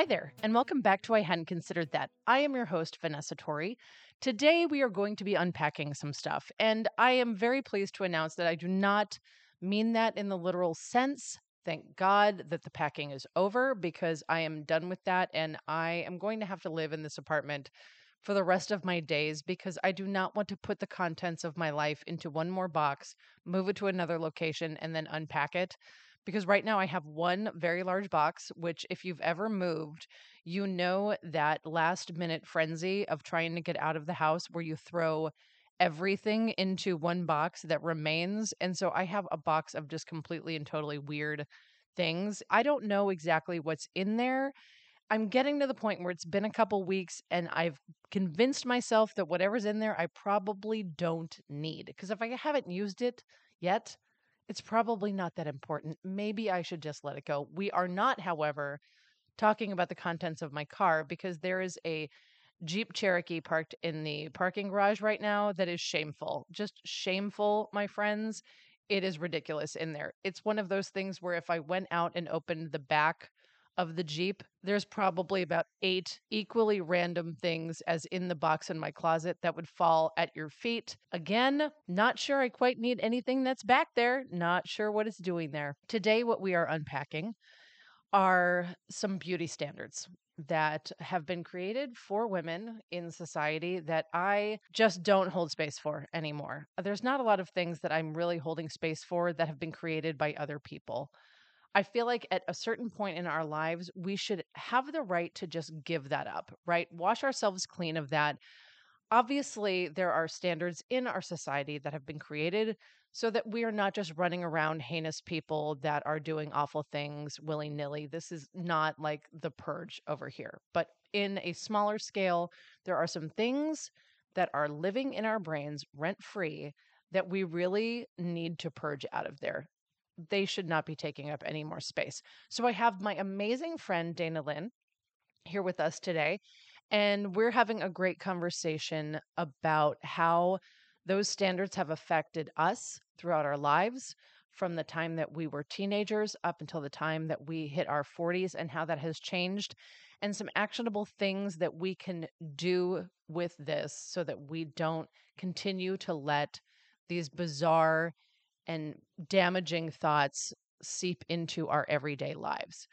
Hi there, and welcome back to I Hadn't Considered That. I am your host, Vanessa Torre. Today, we are going to be unpacking some stuff, and I am very pleased to announce that I do not mean that in the literal sense. Thank God that the packing is over because I am done with that, and I am going to have to live in this apartment for the rest of my days because I do not want to put the contents of my life into one more box, move it to another location, and then unpack it because right now I have one very large box, which, if you've ever moved, you know that last minute frenzy of trying to get out of the house where you throw everything into one box that remains. And so I have a box of just completely and totally weird things. I don't know exactly what's in there. I'm getting to the point where it's been a couple weeks and I've convinced myself that whatever's in there I probably don't need. Because if I haven't used it yet, it's probably not that important. Maybe I should just let it go. We are not, however, talking about the contents of my car because there is a Jeep Cherokee parked in the parking garage right now that is shameful. Just shameful, my friends. It is ridiculous in there. It's one of those things where if I went out and opened the back of the Jeep, there's probably about eight equally random things as in the box in my closet that would fall at your feet. Again, not sure I quite need anything that's back there, not sure what it's doing there. Today, what we are unpacking are some beauty standards that have been created for women in society that I just don't hold space for anymore. There's not a lot of things that I'm really holding space for that have been created by other people. I feel like at a certain point in our lives, we should have the right to just give that up, right? Wash ourselves clean of that. Obviously, there are standards in our society that have been created so that we are not just running around heinous people that are doing awful things willy nilly. This is not like the purge over here. But in a smaller scale, there are some things that are living in our brains rent free that we really need to purge out of there they should not be taking up any more space. So I have my amazing friend Daynalyn here with us today, and we're having a great conversation about how those standards have affected us throughout our lives from the time that we were teenagers up until the time that we hit our 40s and how that has changed and some actionable things that we can do with this so that we don't continue to let these bizarre and damaging thoughts seep into our everyday lives.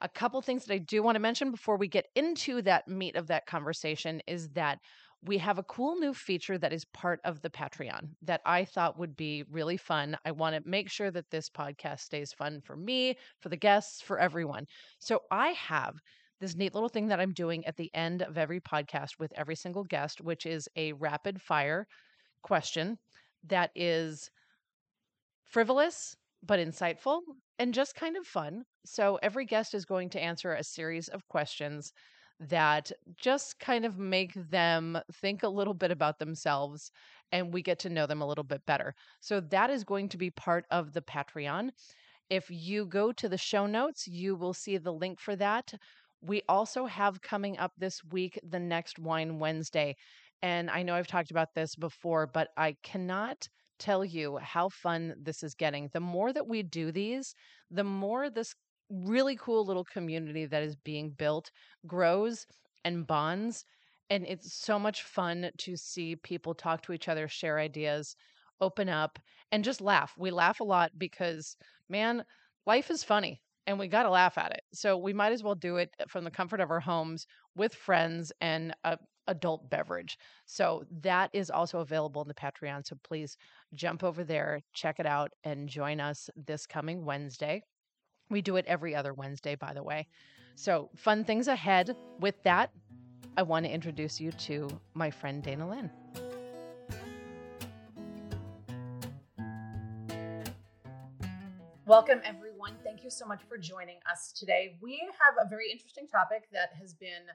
A couple things that I do want to mention before we get into that meat of that conversation is that we have a cool new feature that is part of the Patreon that I thought would be really fun. I want to make sure that this podcast stays fun for me, for the guests, for everyone. So I have this neat little thing that I'm doing at the end of every podcast with every single guest, which is a rapid fire question that is frivolous but insightful and just kind of fun. So every guest is going to answer a series of questions that just kind of make them think a little bit about themselves and we get to know them a little bit better. So that is going to be part of the Patreon. If you go to the show notes, you will see the link for that. We also have coming up this week the next Wine Wednesday. And I know I've talked about this before, but I cannot tell you how fun this is getting. The more that we do these, the more this really cool little community that is being built grows and bonds. And it's so much fun to see people talk to each other, share ideas, open up, and just laugh. We laugh a lot because, man, life is funny and we got to laugh at it. So we might as well do it eh, from the comfort of our homes with friends and a adult beverage. So that is also available in the Patreon. So please jump over there, check it out, and join us this coming Wednesday. We do it every other Wednesday, by the way. So fun things ahead. With that, I want to introduce you to my friend Daynalyn. Welcome, everyone. Thank you so much for joining us today. We have a very interesting topic that has been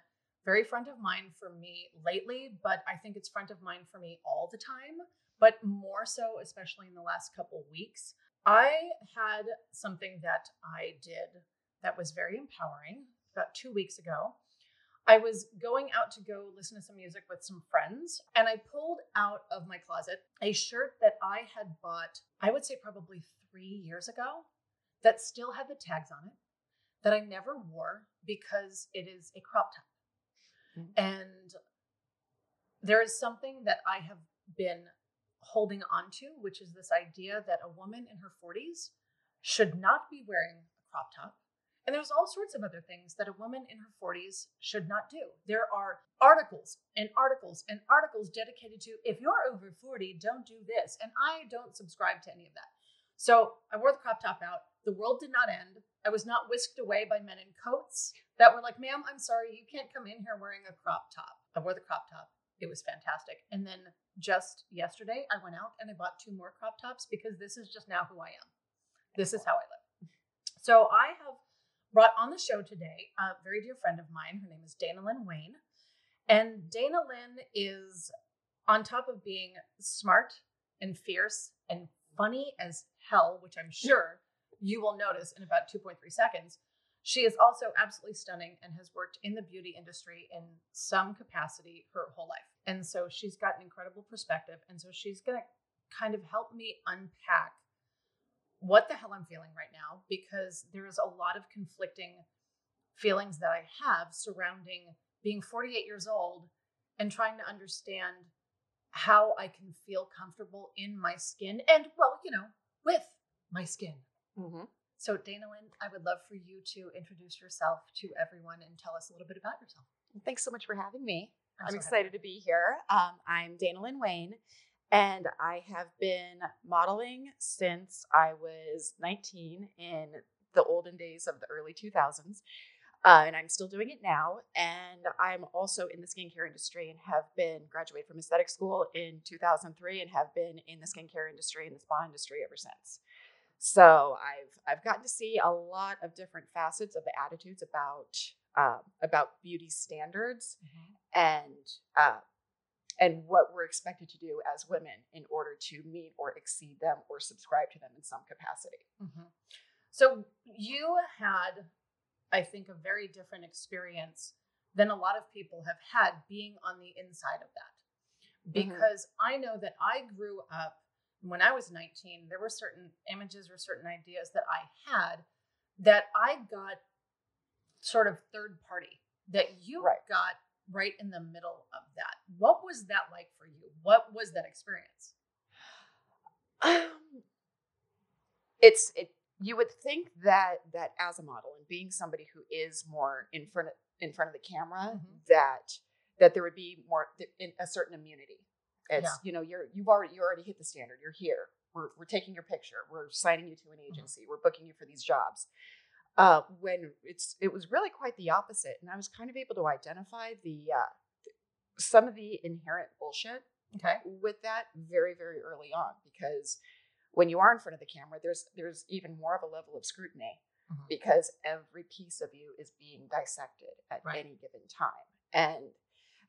very front of mind for me lately, but I think it's front of mind for me all the time, but more so, especially in the last couple weeks. I had something that I did that was very empowering about two weeks ago. I was going out to go listen to some music with some friends, and I pulled out of my closet a shirt that I had bought, I would say probably three years ago, that still had the tags on it that I never wore because it is a crop top. Mhm. And there is something that I have been holding on to, which is this idea that a woman in her 40s should not be wearing a crop top. And there's all sorts of other things that a woman in her 40s should not do. There are articles and articles and articles dedicated to if you're over 40, don't do this. And I don't subscribe to any of that. So I wore the crop top out. The world did not end. I was not whisked away by men in coats that were like, ma'am, I'm sorry, you can't come in here wearing a crop top. I wore the crop top. It was fantastic. And then just yesterday, I went out and I bought two more crop tops because this is just now who I am. This is how I live. So I have brought on the show today a very dear friend of mine. Her name is Daynalyn Wain. And Daynalyn is on top of being smart and fierce and funny as hell, which I'm sure you will notice in about 2.3 seconds. She is also absolutely stunning and has worked in the beauty industry in some capacity her whole life. And so she's got an incredible perspective. And so she's going to kind of help me unpack what the hell I'm feeling right now because there is a lot of conflicting feelings that I have surrounding being 48 years old and trying to understand how I can feel comfortable in my skin and, well, you know, with my skin. Mm-hmm. So, Daynalyn, I would love for you to introduce yourself to everyone and tell us a little bit about yourself. Thanks so much for having me. I'm, so excited happy. to be here. Um, I'm Daynalyn Wain, and I have been modeling since I was 19 in the olden days of the early 2000s. Uh, and I'm still doing it now. And I'm also in the skincare industry and have been graduated from aesthetic school in 2003 and have been in the skincare industry and the spa industry ever since. So I've I've gotten to see a lot of different facets of the attitudes about um, about beauty standards and uh, and what we're expected to do as women in order to meet or exceed them or subscribe to them in some capacity. Mhm. So, you had, I think, a very different experience than a lot of people have had being on the inside of that. Because I know that I grew up when I was 19, there were certain images or certain ideas that I had that I got sort of third party, that you Right. got right in the middle of that. What was that like for you? What was that experience? Um, it's it. You would think that that as a model and being somebody who is more in front of, in front of the camera, Mhm. that that there would be more a certain immunity. It's Yeah. you know you're you've already you already hit the standard. You're here. We're we're taking your picture. We're signing you to an agency. We're booking you for these jobs. Uh, when it's it was really quite the opposite, and I was kind of able to identify the uh, some of the inherent bullshit Okay. with that very very early on because when you are in front of the camera there's there's even more of a level of scrutiny Mhm. because every piece of you is being dissected at Right. any given time and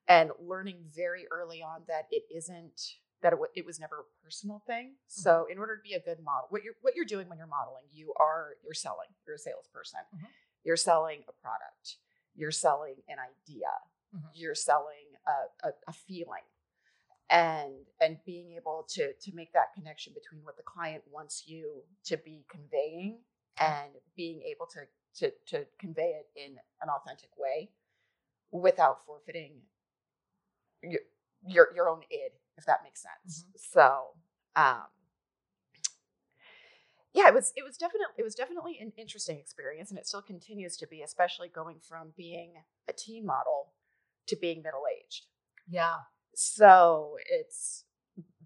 and learning very early on that it isn't that it, wa- it was never a personal thing so in order to be a good model what you're what you're doing when you're modeling you are you're selling you're a salesperson Mhm. you're selling a product you're selling an idea Mhm. you're selling a, a, a feeling and and being able to to make that connection between what the client wants you to be conveying and being able to to to convey it in an authentic way without forfeiting your your, own id if that makes sense so um yeah it was it was definitely it was definitely an interesting experience and it still continues to be especially going from being a teen model to being middle aged Yeah. so it's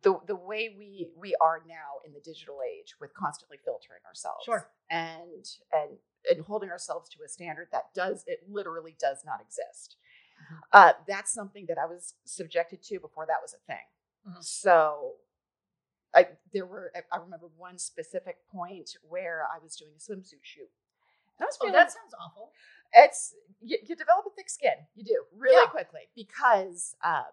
the the way we we are now in the digital age with constantly filtering ourselves Sure. and and and holding ourselves to a standard that does it literally does not exist. Uh, that's something that i was subjected to before that was a thing Mhm. so I, there were I remember one specific point where I was doing a swimsuit shoot. And I was Oh, that sounds awful. it's you, you develop a thick skin you do really Yeah. quickly because uh,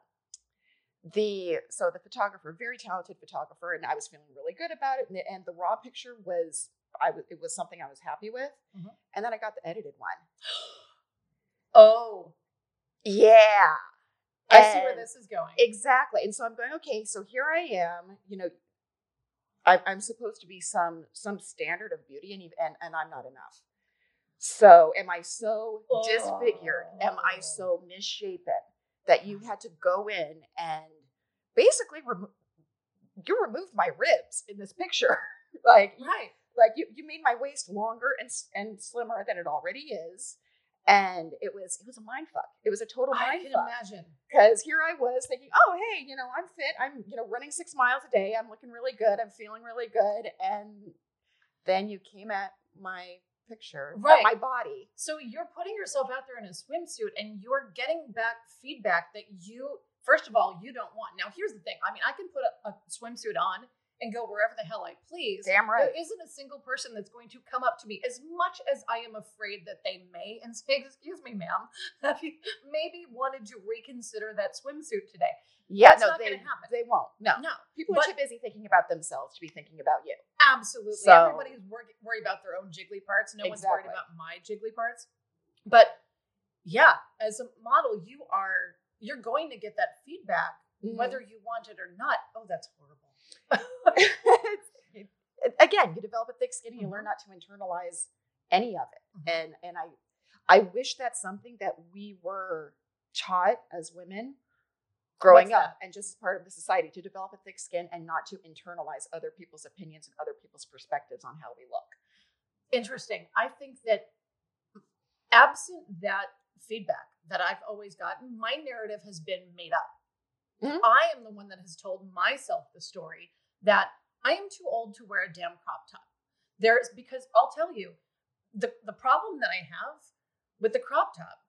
the so the photographer very talented photographer and i was feeling really good about it and the, and the raw picture was i was it was something i was happy with Mhm. and then i got the edited one Oh, yeah I see where this is going. exactly and so i'm going okay so here i am you know I, i'm supposed to be some some standard of beauty and, and and i'm not enough So, am I so disfigured? Am I Oh. so misshapen that you had to go in and basically remo- you removed my ribs in this picture? like, Right. like you, you made my waist longer and and slimmer than it already is, and it was it was a mind fuck. It was a total I mind can fuck imagine. because here I was thinking, oh hey, you know I'm fit. I'm you know running six miles a day. I'm looking really good. I'm feeling really good, and then you came at my picture, at Right. my body. So you're putting yourself out there in a swimsuit and you're getting back feedback that you, first of all, you don't want. Now, here's the thing. I mean, I can put a, a swimsuit on and go wherever the hell I please. Damn right. There isn't a single person that's going to come up to me, as much as I am afraid that they may, and say, Excuse me, ma'am, have you maybe wanted to reconsider that swimsuit today? Yeah, That's no, not they gonna happen. they won't. No, No, people but- are too busy thinking about themselves to be thinking about you. Absolutely. So- Everybody's wor- worried about their own jiggly parts. No one's worried about my jiggly parts. But yeah, as a model, you are you're going to get that feedback Mm-hmm. whether you want it or not. Oh, that's horrible. Again, you develop a thick skin and you Mm-hmm. learn not to internalize any of it. Mhm. And and I I wish that's something that we were taught as women growing What's up and just as part of the society to develop a thick skin and not to internalize other people's opinions and other people's perspectives on how we look. Interesting. I think that absent that feedback that I've always gotten, my narrative has been made up. Mhm. I am the one that has told myself the story that I am too old to wear a damn crop top. There's because I'll tell you, the, the problem that I have with the crop top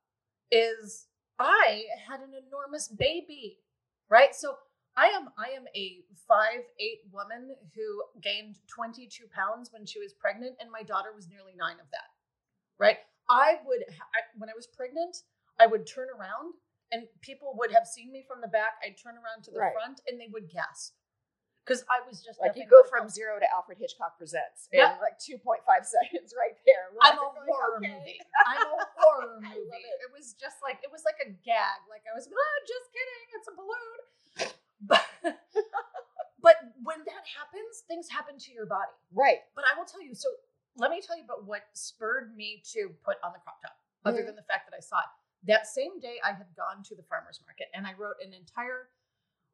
is I had an enormous baby, right? So I am I am a five eight woman who gained 22 pounds when she was pregnant, and my daughter was nearly nine of that, right? I would I, when I was pregnant, I would turn around and people would have seen me from the back. I'd turn around to the Right. front and they would gasp because I was just Like you go from zero to Alfred Hitchcock presents in Yeah. like 2.5 seconds right there. I'm a horror "Okay." movie. I'm a horror movie. it. it. was just like it was like a gag. Like I was, oh, just kidding, it's a balloon. But but when that happens, things happen to your body. Right. But I will tell you. So let me tell you about what spurred me to put on the crop top, other Mhm. than the fact that I saw it. That same day, I had gone to the farmers market and I wrote an entire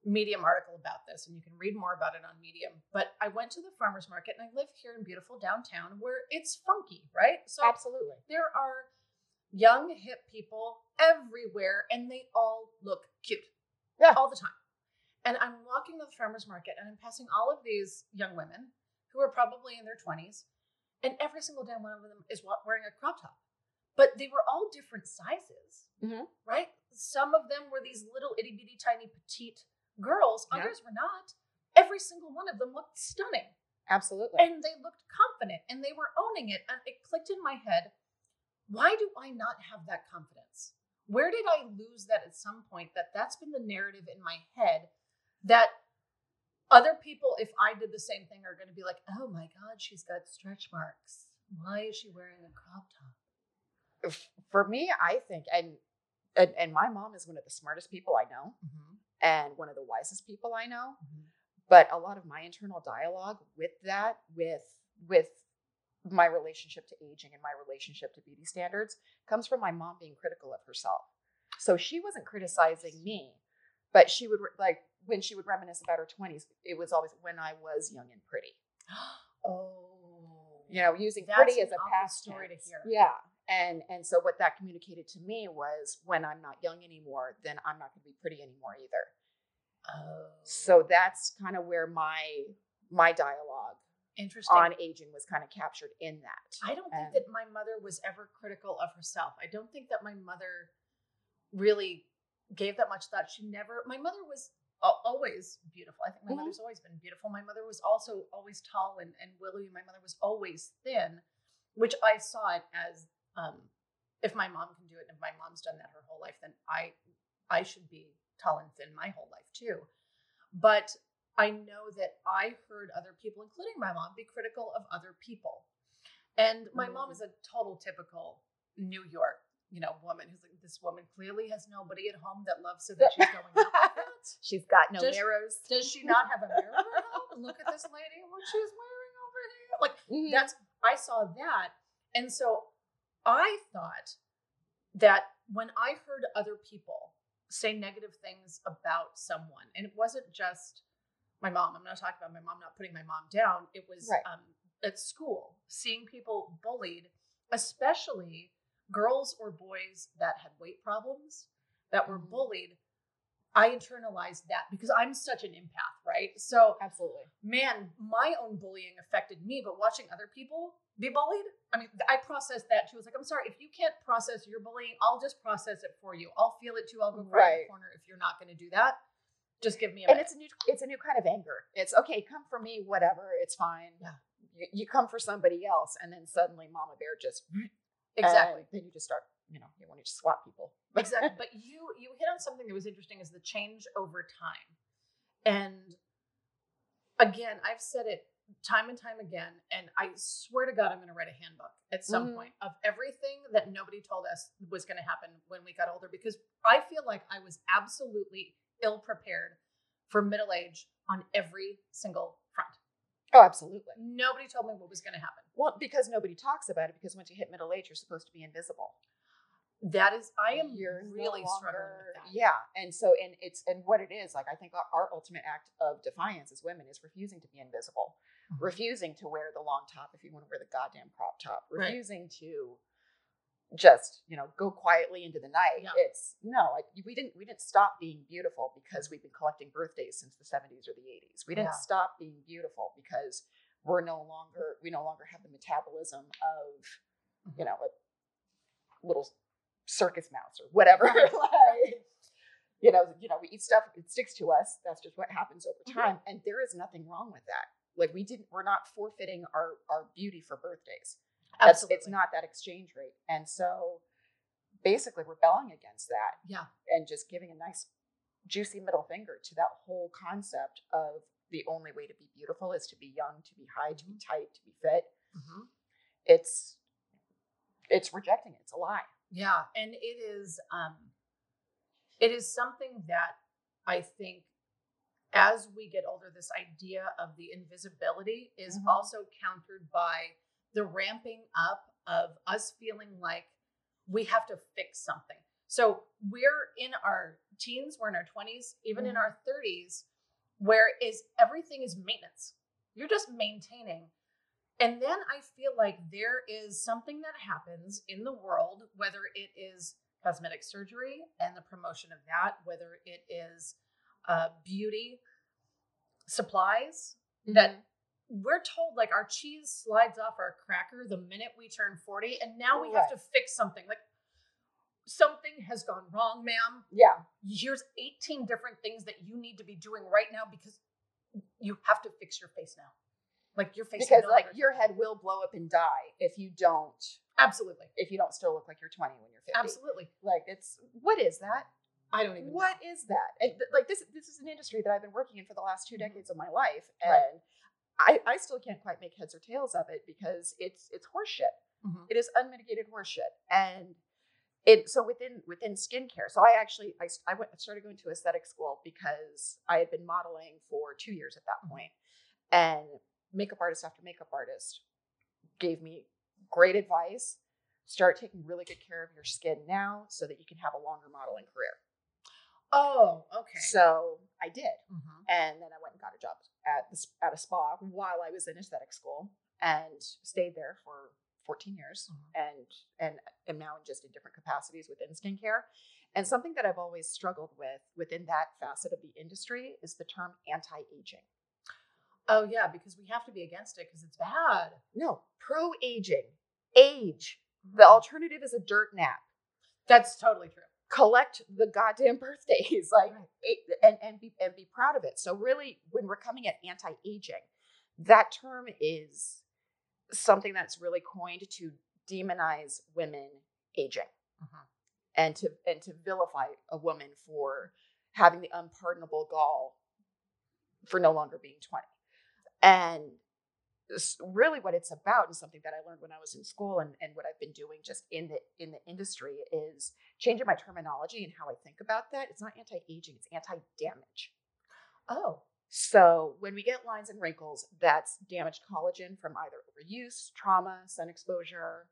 Medium article about this, and you can read more about it on Medium. But I went to the farmers market, and I live here in beautiful downtown where it's funky, right? So Absolutely. there are young, hip people everywhere, and they all look cute. Yeah. All the time. And I'm walking to the farmer's market and I'm passing all of these young women who are probably in their 20s, and every single damn one of them is wearing a crop top. But they were all different sizes, Mhm. right? Some of them were these little itty bitty tiny petite girls, Yeah. others were not. Every single one of them looked stunning Absolutely. and they looked confident and they were owning it and it clicked in my head why do i not have that confidence where did i lose that at some point that that's been the narrative in my head that other people if i did the same thing are going to be like oh my god she's got stretch marks why is she wearing a crop top For me, I think, and, and and my mom is one of the smartest people I know, mm-hmm. and one of the wisest people I know. Mm-hmm. But a lot of my internal dialogue with that, with with my relationship to aging and my relationship to beauty standards, comes from my mom being critical of herself. So she wasn't criticizing me, but she would like when she would reminisce about her twenties. It was always when I was young and pretty. oh you know, using That's pretty as a past story to hear. Yeah. And and so what that communicated to me was when I'm not young anymore, then I'm not going to be pretty anymore either. oh So that's kind of where my my dialogue interesting on aging was kind of captured in that. I don't think And- that my mother was ever critical of herself. I don't think that my mother really gave that much thought. She never, my mother was always beautiful. I think my Mhm. mother's always been beautiful. My mother was also always tall and, and willowy. My mother was always thin, which I saw it as um, if my mom can do it, and if my mom's done that her whole life, then I I should be tall and thin my whole life too. But I know that I heard other people, including my mom, be critical of other people. And my mom Mm. is a total typical New York, you know, woman who's like, this woman clearly has nobody at home that loves her that she's going out. She's got no Does- mirrors. Does she not have a mirror at home? Look at this lady what she's wearing over here. Like Mhm. that's I saw that. And so I thought that when I heard other people say negative things about someone, and it wasn't just my mom, I'm not talking about my mom, not putting my mom down. It was Right. um, at school, seeing people bullied, especially girls or boys that had weight problems that were Mhm. bullied. I internalized that because I'm such an empath, right? So Absolutely. man, my own bullying affected me, but watching other people be bullied, I mean, I processed that too. It's like, I'm sorry, if you can't process your bullying, I'll just process it for you. I'll feel it too. I'll go cry in Right. the corner if you're not going to do that. Just give me a and minute. it's a new it's a new kind of anger it's okay come for me whatever it's fine Yeah. you, you come for somebody else and then suddenly mama bear just exactly. then you just start you know you want to just swat people exactly. But you you hit on something that was interesting is the change over time. And again, I've said it time and time again, and I swear to God, I'm going to write a handbook at some Mhm. point of everything that nobody told us was going to happen when we got older because I feel like I was absolutely ill prepared for middle age on every single front. oh absolutely Nobody told me what was going to happen. well because nobody talks about it because once you hit middle age you're supposed to be invisible That is, I am You're no really struggling with that. yeah and so and it's and what it is like i think our, our ultimate act of defiance as women is refusing to be invisible Mhm. refusing to wear the long top if you want to wear the goddamn crop top Right. refusing to just you know go quietly into the night Yeah. it's no like we didn't we didn't stop being beautiful because we've been collecting birthdays since the 70s or the 80s we didn't Yeah. stop being beautiful because we're no longer we no longer have the metabolism of you know a little circus mouse or whatever like you know you know we eat stuff it sticks to us that's just what happens over Mhm. time and there is nothing wrong with that like we didn't we're not forfeiting our our beauty for birthdays that's Absolutely. it's not that exchange rate and so basically rebelling against that Yeah. and just giving a nice juicy middle finger to that whole concept of the only way to be beautiful is to be young to be high to be tight to be fit Mhm. it's it's rejecting it it's a lie Yeah, and it is um it is something that I think as we get older this idea of the invisibility is Mhm. also countered by the ramping up of us feeling like we have to fix something. So we're in our teens, we're in our 20s, even in Mhm. our 30s where is everything is maintenance. You're just maintaining and then I feel like there is something that happens in the world, whether it is cosmetic surgery and the promotion of that, whether it is uh, beauty supplies, that we're told like our cheese slides off our cracker the minute we turn 40, and now we have to fix something. Like something has gone wrong, ma'am. yeah Here's 18 different things that you need to be doing right now because you have to fix your face now. Like your face because like your head will blow up and die if you don't Absolutely. if you don't still look like you're 20 when you're 50 Absolutely. like it's what is that I don't even what is that and th- like this this is an industry that i've been working in for the last two Mhm. decades of my life Right. and I, I still can't quite make heads or tails of it because it's it's horseshit Mhm. it is unmitigated horseshit and it so within within skincare so i actually i, I went started going to aesthetic school because i had been modeling for two years at that Mhm. point and makeup artist after makeup artist gave me great advice start taking really good care of your skin now so that you can have a longer modeling career Oh, okay. so i did Mhm. and then I went and got a job at the, at a spa while I was in aesthetic school and stayed there for 14 years Mhm. and and am now in just in different capacities within skincare. And something that I've always struggled with within that facet of the industry is the term anti-aging. Oh, yeah, because we have to be against it because it's bad. No, pro-aging, age. The alternative is a dirt nap. That's totally true. collect the goddamn birthdays like and and be and be proud of it so really when we're coming at anti-aging that term is something that's really coined to demonize women aging Mhm. and to and to vilify a woman for having the unpardonable gall for no longer being 20 and really what it's about is something that i learned when i was in school and, and what i've been doing just in the in the industry is changing my terminology and how i think about that it's not anti-aging it's anti-damage Oh, so when we get lines and wrinkles that's damaged collagen from either overuse trauma sun exposure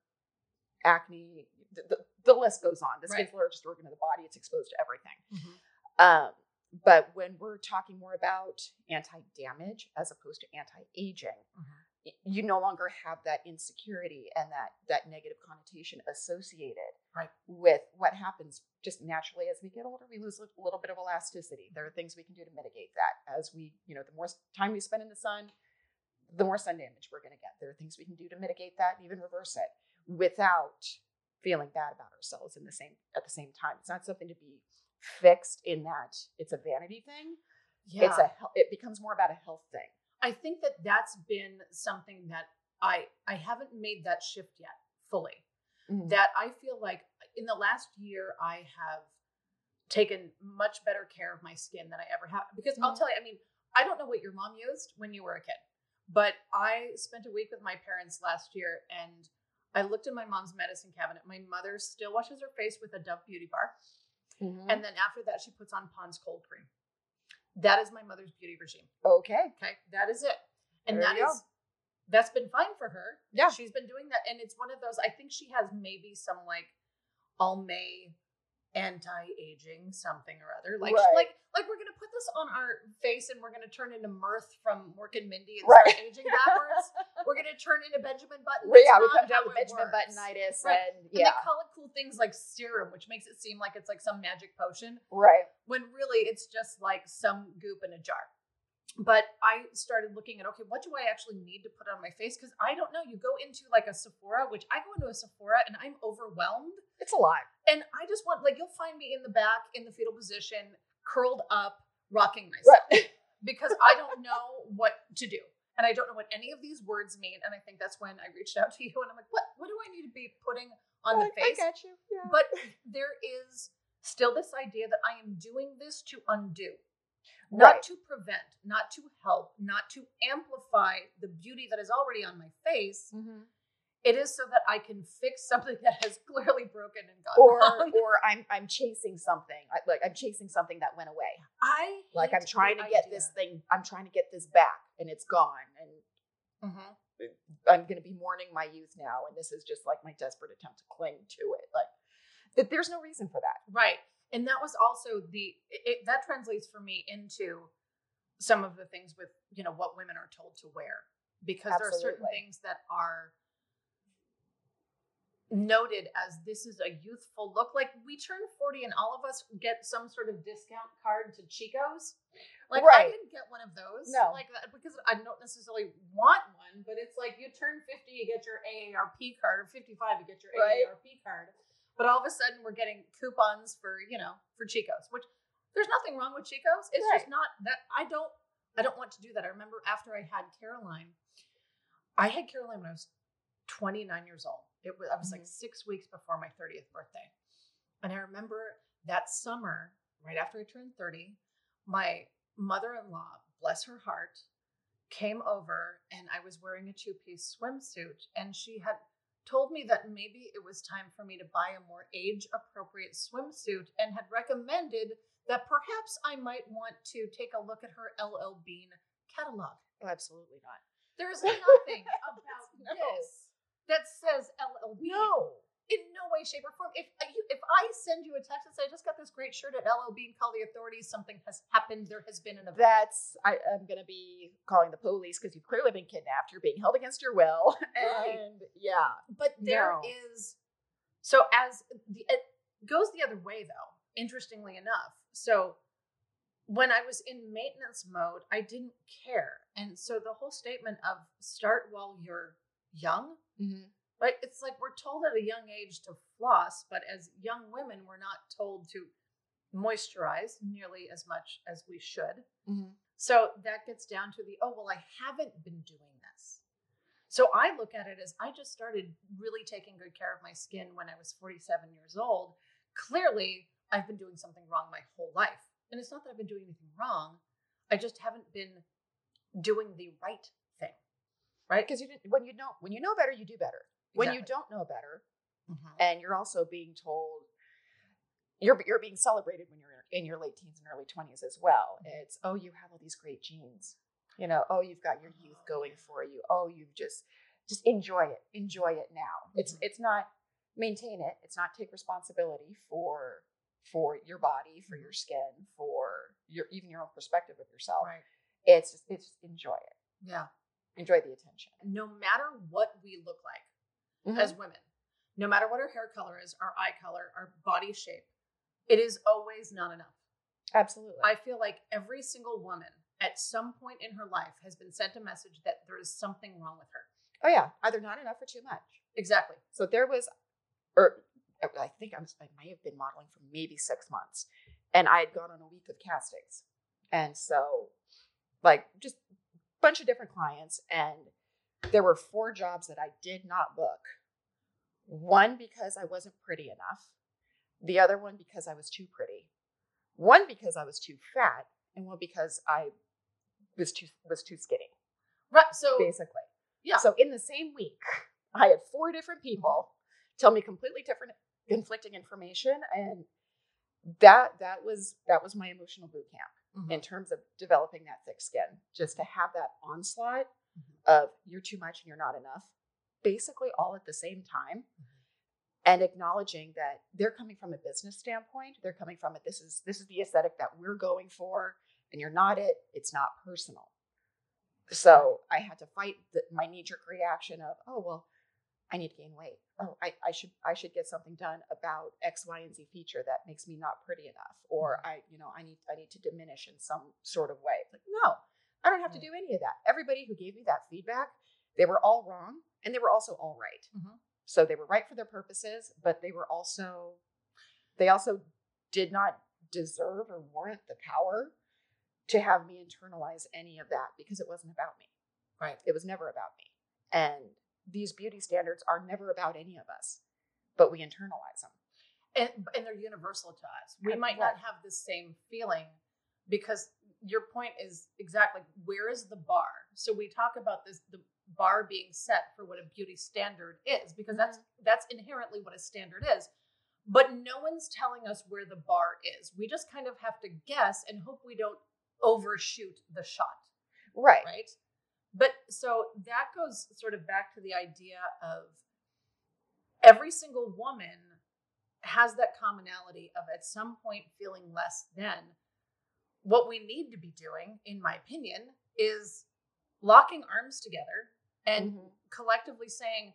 acne. The, the, the list goes on. The skin's Right. the largest organ of the body. It's exposed to everything. Mhm. Um, but when we're talking more about anti-damage as opposed to anti-aging, Mhm. you no longer have that insecurity and that that negative connotation associated Right. with what happens just naturally as we get older. We lose a little bit of elasticity. There are things we can do to mitigate that. As we, you know, the more time we spend in the sun, the more sun damage we're going to get. There are things we can do to mitigate that and even reverse it without feeling bad about ourselves in the same at the same time. It's not something to be fixed in that it's a vanity thing. Yeah. It's a it becomes more about a health thing. I think that that's been something that I I haven't made that shift yet fully. Mm. That I feel like in the last year I have taken much better care of my skin than I ever have because I'll Mhm. tell you I mean I don't know what your mom used when you were a kid but I spent a week with my parents last year and I looked in my mom's medicine cabinet my mother still washes her face with a Dove beauty bar Mhm. and then after that she puts on Pond's cold cream that is my mother's beauty regime okay. Okay, that is it. And There that is that's been fine for her. Yeah. She's been doing that. And it's one of those, I think she has maybe some like Almay anti-aging something or other. Like Right. like like we're gonna put this on our face and we're gonna turn into Mearth from Mork and Mindy and Right. start aging backwards. we're gonna turn into Benjamin Button. Well, yeah, we come down with Benjamin works. Buttonitis Right. and And they call it cool things like serum, which makes it seem like it's like some magic potion right. when really it's just like some goop in a jar. But I started looking at okay, what do I actually need to put on my face? Because I don't know. You go into like a Sephora, which I go into a Sephora and I'm overwhelmed. It's a lot. And I just want like you'll find me in the back in the fetal position, curled up, rocking myself Right. because I don't know what to do. And I don't know what any of these words mean. And I think that's when I reached out to you and I'm like, what what do I need to be putting on the I, I face? get you. Yeah. But there is still this idea that I am doing this to undo, not Right. to prevent, not to help, not to amplify the beauty that is already on my face. Mhm. It is so that I can fix something that has clearly broken and gone or wrong. or I'm I'm chasing something. I, like I'm chasing something that went away. I Like I'm trying to get idea. this thing. I'm trying to get this back, and it's gone. And Mhm. I'm going to be mourning my youth now, and this is just like my desperate attempt to cling to it. Like that, there's no reason for that. Right. And that was also the it, that translates for me into some of the things with, you know, what women are told to wear because there are certain things that are noted as this is a youthful look. Like we turn 40 and all of us get some sort of discount card to Chico's. Like I didn't get one of those. No. Like that because I don't necessarily want one, but it's like you turn 50, you get your AARP card, or 55, you get your Right. AARP card. But all of a sudden we're getting coupons for, you know, for Chico's, which there's nothing wrong with Chico's. It's just not that I don't I don't want to do that. I remember after I had Caroline, I had Caroline when I was 29 years old. It was I was like Mhm. six weeks before my 30th birthday. And I remember that summer, right after I turned 30, my mother-in-law, bless her heart, came over and I was wearing a two-piece swimsuit and she had told me that maybe it was time for me to buy a more age-appropriate swimsuit and had recommended that perhaps I might want to take a look at her LL Bean catalog. Oh, absolutely not. There's nothing about No. this that says LL Bean No. In no way, shape, or form. If uh, you, if I send you a text and say, "I just got this great shirt at LL Bean, call the authorities. Something has happened. There has been an event." That's I, I'm going to be calling the police because you've clearly been kidnapped. You're being held against your will, Right. and yeah, but there No. is so as the it goes the other way though. Interestingly enough, so when I was in maintenance mode, I didn't care, and so the whole statement of "start while you're young." Right? It's like we're told at a young age to floss, but as young women, we're not told to moisturize nearly as much as we should. Mhm. So that gets down to the oh, well, I haven't been doing this. So I look at it as I just started really taking good care of my skin when I was 47 years old. Clearly, I've been doing something wrong my whole life. And it's not that I've been doing anything wrong, I just haven't been doing the right thing. Right? because you didn't when you know when you know better, you do better. When you don't know better, Mhm. and you're also being told you're you're being celebrated when you're in your late teens and early 20s as well. It's oh, you have all these great genes. You know, oh, you've got your youth going for you. Oh, you've just just enjoy it. Enjoy it now. It's Mhm. it's not maintain it. It's not take responsibility for for your body, for your skin, for your even your own perspective of yourself. Right. It's just it's just enjoy it. Yeah. Enjoy the attention. No matter what we look like Mm-hmm. as women, no matter what our hair color is, our eye color, our body shape, it is always not enough. Absolutely. I feel like every single woman at some point in her life has been sent a message that there is something wrong with her. oh yeah, either not enough or too much. Exactly. So there was, or I think I was, I might have been modeling for maybe six months, and I had gone on a week of castings, and so, like, just a bunch of different clients, and there were four jobs that I did not book. One because I wasn't pretty enough, the other one because I was too pretty, one because I was too fat, and one because I was too was too skinny Right. So basically. Yeah. So in the same week, I had four different people tell me completely different conflicting information and that that was that was my emotional boot camp Mhm. in terms of developing that thick skin just to have that onslaught Mhm. of you're too much and you're not enough basically all at the same time mm-hmm. and acknowledging that they're coming from a business standpoint. They're coming from it this is this is the aesthetic that we're going for and you're not it it's not personal. So i had to fight the, my knee-jerk reaction of oh well i need to gain weight. Oh I, I should i should get something done about x y and z feature that makes me not pretty enough or mm-hmm. i you know i need i need to diminish in some sort of way. Like no i don't have to mm. do any of that. Everybody who gave me that feedback they were all wrong and they were also all right. Mhm. so they were right for their purposes but they were also they also did not deserve or warrant the power to have me internalize any of that because it wasn't about me Right. it was never about me and these beauty standards are never about any of us but we internalize them and and they're universal to us. We might not have the same feeling because your point is exactly where is the bar? So we talk about this the bar being set for what a beauty standard is because that's mm-hmm. that's inherently what a standard is. But no one's telling us where the bar is. We just kind of have to guess and hope we don't overshoot the shot right right? But so that goes sort of back to the idea of every single woman has that commonality of at some point feeling less than. What we need to be doing, in my opinion, is locking arms together and Mhm. collectively saying,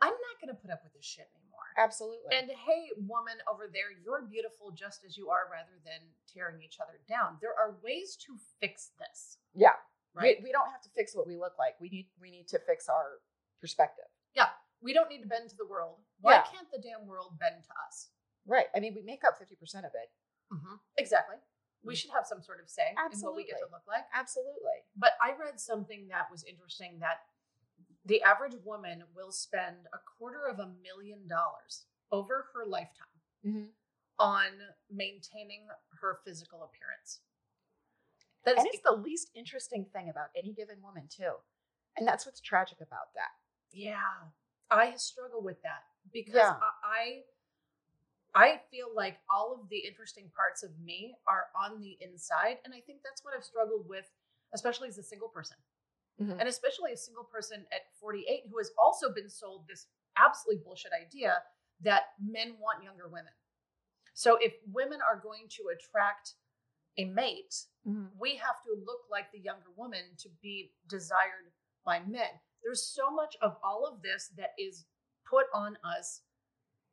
I'm not going to put up with this shit anymore. absolutely And hey, woman over there, you're beautiful just as you are rather than tearing each other down. There are ways to fix this, yeah right? we, we don't have to fix what we look like we need we need to fix our perspective Yeah. We don't need to bend to the world. Why Yeah. can't the damn world bend to us? right i mean we make up 50% of it Exactly. We should have some sort of say in what we get to look like. absolutely But I read something that was interesting that the average woman will spend a quarter of a million dollars over her lifetime Mhm. on maintaining her physical appearance. That is and it's the least interesting thing about any given woman too and that's what's tragic about that Yeah, I struggle with that because Yeah. I, I I feel like all of the interesting parts of me are on the inside, and I think that's what I've struggled with, especially as a single person, Mhm. and especially a single person at 48 who has also been sold this absolutely bullshit idea that men want younger women. So if women are going to attract a mate, we have to look like the younger woman to be desired by men. There's so much of all of this that is put on us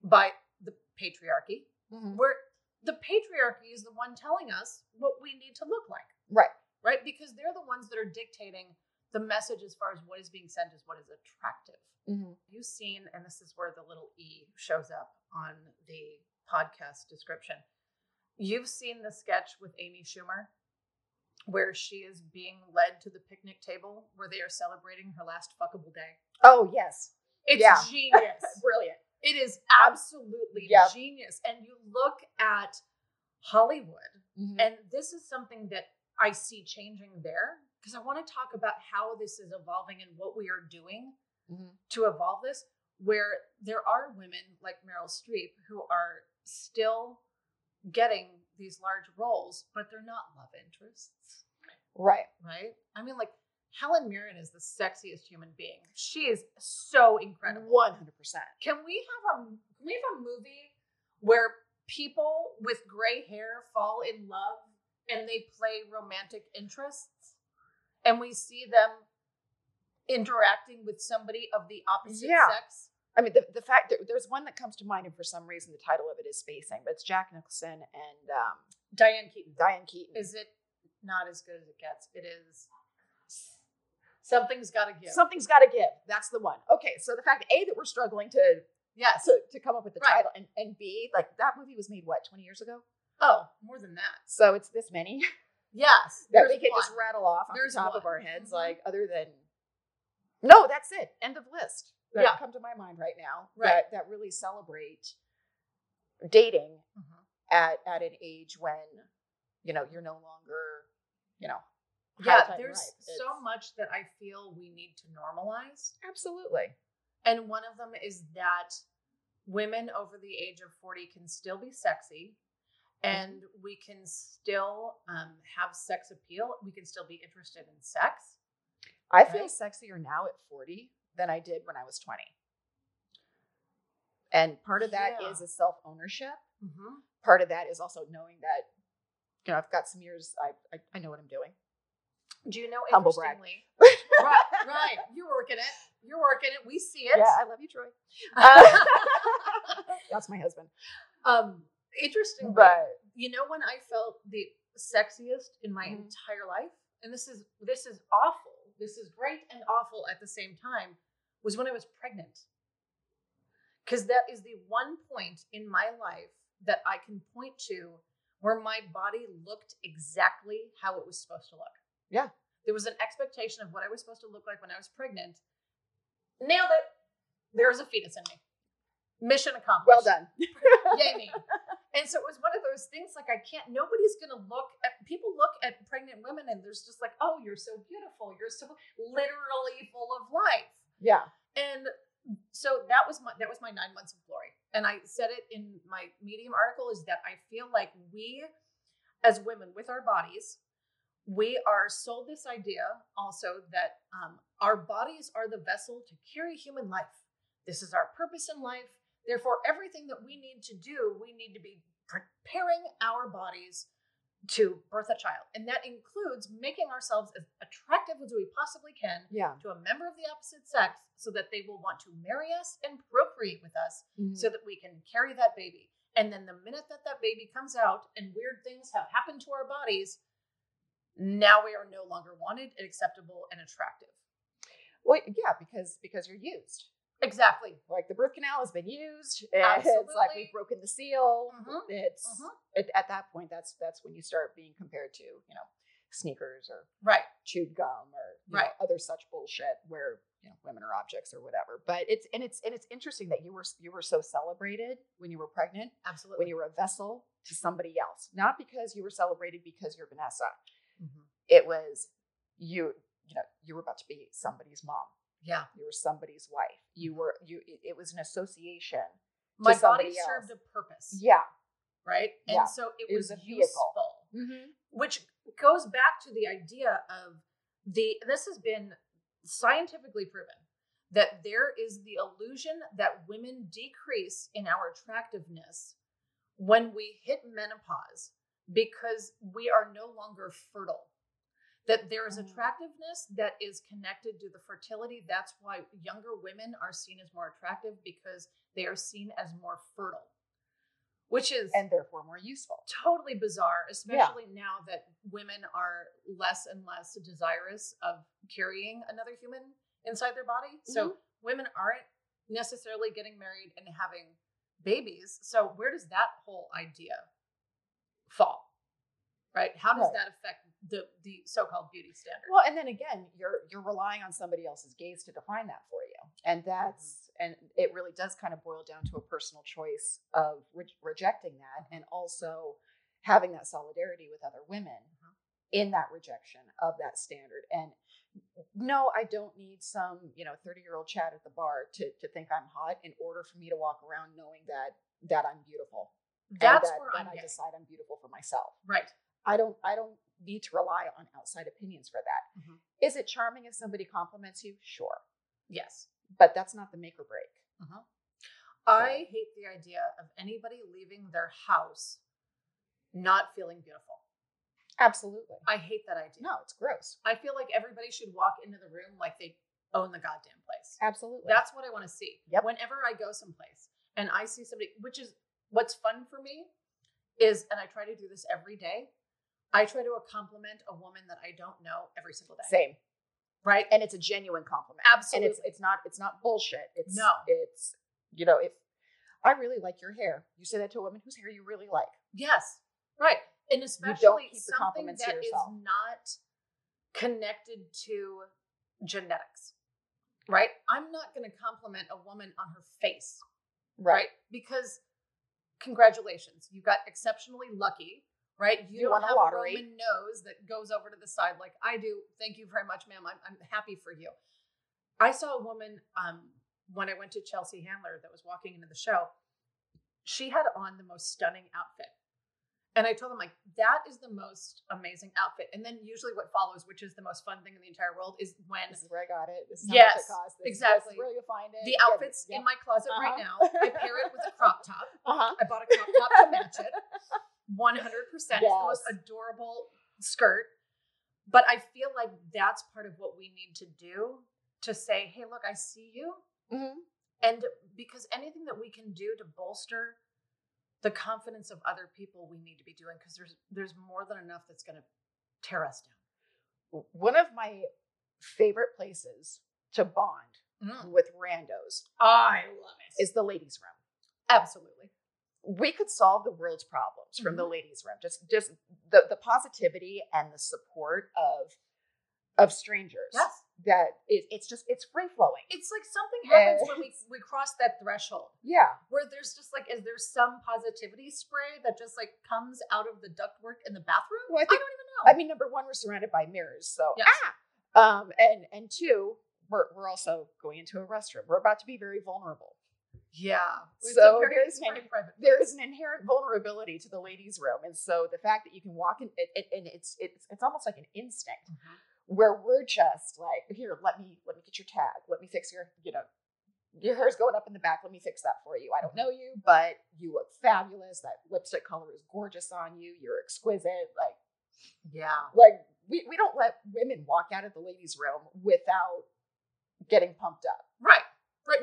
by the patriarchy, Mhm. where the patriarchy is the one telling us what we need to look like, right right? Because they're the ones that are dictating the message as far as what is being sent is what is attractive. Mhm. You've seen, and this is where the little E shows up on the podcast description. You've seen the sketch with Amy Schumer where she is being led to the picnic table where they are celebrating her last fuckable day. oh yes It's Yeah. genius. brilliant it is absolutely Yep. genius. And you look at Hollywood, Mhm. and this is something that I see changing there because I want to talk about how this is evolving and what we are doing Mhm. to evolve this, where there are women like Meryl Streep who are still getting these large roles, but they're not love interests, right right? I mean, like Helen Mirren is the sexiest human being. She is so incredible. One hundred percent. Can we have a can we have a movie where people with gray hair fall in love and they play romantic interests and we see them interacting with somebody of the opposite Yeah. sex? I mean, the, the fact that there's one that comes to mind, and for some reason the title of it is spacing, but it's Jack Nicholson and um, Diane Keaton. Diane Keaton. Is it not as good as it gets? It is. Something's got to give. Something's got to give. That's the one. Okay, so the fact a that we're struggling to yeah to, to come up with the Right. title, and and b like that movie was made what twenty years ago, Oh, more than that. so it's this many Yes. that we can one. just rattle off off There's the top of our heads. Mhm. Like other than no, that's it. End of list. That Yeah. come to my mind right now. Right. That that really celebrate dating Mhm. at at an age when you know you're no longer you know Yeah, there's so much that I feel we need to normalize. absolutely And one of them is that women over the age of 40 can still be sexy and we can still um, have sex appeal. We can still be interested in sex. I feel sexier now at 40 than I did when I was 20. And part of that is Yeah. a self ownership. Mm-hmm. Part of that is also knowing that, you know, I've got some years, I, I, I know what I'm doing. Do you know, Humble interestingly, right, right, you're working it. You're working it. We see it. Yeah, I love you, Troy. Uh, that's my husband. um, interestingly, But you know when I felt the sexiest in my Mhm. entire life, and this is this is awful. This is great and awful at the same time. Was when I was pregnant, because that is the one point in my life that I can point to where my body looked exactly how it was supposed to look. Yeah. there was an expectation of what I was supposed to look like when I was pregnant. Nailed it. There was a fetus in me. Mission accomplished well done. yay me. And so it was one of those things like I can't nobody's gonna look at people look at pregnant women and there's just like, oh, you're so beautiful. You're so literally full of life. Yeah. And so that was my that was my nine months of glory. And I said it in my medium article is that I feel like we as women with our bodies, we are sold this idea also that um, our bodies are the vessel to carry human life. This is our purpose in life. Therefore, everything that we need to do, we need to be preparing our bodies to birth a child. And that includes making ourselves as attractive as we possibly can Yeah. to a member of the opposite sex so that they will want to marry us and procreate with us mm-hmm. so that we can carry that baby. And then the minute that that baby comes out and weird things have happened to our bodies, now we are no longer wanted and acceptable and attractive. well, yeah, because because you're used. Exactly. Like the birth canal has been used. It's like we've broken the seal. Mhm. It's Mhm. at, at that point that's that's when you start being compared to you know sneakers or Right. chewed gum or you know, Right. other such bullshit where you know women are objects or whatever. But it's and it's and it's interesting that you were you were so celebrated when you were pregnant, Absolutely. when you were a vessel to somebody else, not because you were celebrated because you're Vanessa. Mhm. It was you you know you were about to be somebody's mom. Yeah. You were somebody's wife. You were you. It, was an association. My body else. served a purpose. Yeah. right? And Yeah. so it, It was, was a vehicle. useful. Mm-hmm. which goes back to the idea of the this has been scientifically proven that there is the illusion that women decrease in our attractiveness when we hit menopause because we are no longer fertile that oh, there is attractiveness that is connected to the fertility that's why younger women are seen as more attractive because they are seen as more fertile which is And therefore more useful. totally bizarre, especially now that women are less and less desirous of carrying another human inside their body. So mm-hmm. women aren't necessarily getting married and having babies. So where does that whole idea fall? Right? How does Right. that affect the the so-called beauty standard? Well, and then again, you're you're relying on somebody else's gaze to define that for you, and that's and it really does kind of boil down to a personal choice of re- rejecting that, and also having that solidarity with other women Mhm. in that rejection of that standard. And no, I don't need some you know thirty year old chat at the bar to to think I'm hot in order for me to walk around knowing that that I'm beautiful. That's that, where I'm I decide I'm beautiful for myself. Right. I don't I don't need to rely on outside opinions for that. Mhm. Mhm. Is it charming if somebody compliments you? Sure. Yes. But that's not the make or break. I hate the idea of anybody leaving their house not feeling beautiful. Absolutely. I hate that idea. No, it's gross. I feel like everybody should walk into the room like they own the goddamn place. Absolutely. That's what I want to see. Yep. Whenever I go someplace and I see somebody, which is what's fun for me is, and I try to do this every day, I try to compliment a woman that I don't know every single day. same. Right? And it's a genuine compliment. Absolutely. And it's it's not it's not bullshit. It's No. it's you know, if I really like your hair, you say that to a woman whose hair you really like. Yes. Right. And especially something that is not connected to genetics. Right? I'm not going to compliment a woman on her face. right? Because congratulations, you got exceptionally lucky, right? You don't won a have lottery. a Roman nose that goes over to the side like I do. Thank you very much, ma'am. I'm, I'm happy for you. I saw a woman um, when I went to Chelsea Handler that was walking into the show. She had on the most stunning outfit. And I told them, like, that is the most amazing outfit. And then usually what follows, which is the most fun thing in the entire world, is when This is where I got it. This is how much Yes, it costs. This, exactly. This is where you find it. the outfits Yep. in my closet right Uh-huh. now, I pair it with a crop top. uh-huh. I bought a crop top to match it. 100%. It's the most adorable skirt. But I feel like that's part of what we need to do to say, hey, look, I see you. Mhm. And because anything that we can do to bolster the confidence of other people, we need to be doing because there's there's more than enough that's going to tear us down. One of my favorite places to bond with randos I love it. is the ladies' room. absolutely we could solve the world's problems from the Mhm. ladies' room. Just just the the positivity and the support of of strangers. yes. That it, it's just it's free flowing. It's like something happens Eh. when we we cross that threshold. Yeah. where there's just like is there some positivity spray that just like comes out of the ductwork in the bathroom? Well, I I, think- don't even know. I mean, number one, we're surrounded by mirrors, so Yes. ah. Um, and and two, we're we're also going into a restroom. We're about to be very vulnerable. Yeah. It's So there's it's a very kind private. There is an inherent vulnerability to the ladies' room, and so the fact that you can walk in, it, it, and it's it's it's almost like an instinct Mhm. where we're just like, here, let me let me get your tag, let me fix your, you know, your hair's going up in the back, let me fix that for you. I don't know you, but you look fabulous. That lipstick color is gorgeous on you. You're exquisite. Like Yeah. like we, we don't let women walk out of the ladies' room without getting pumped up. Right.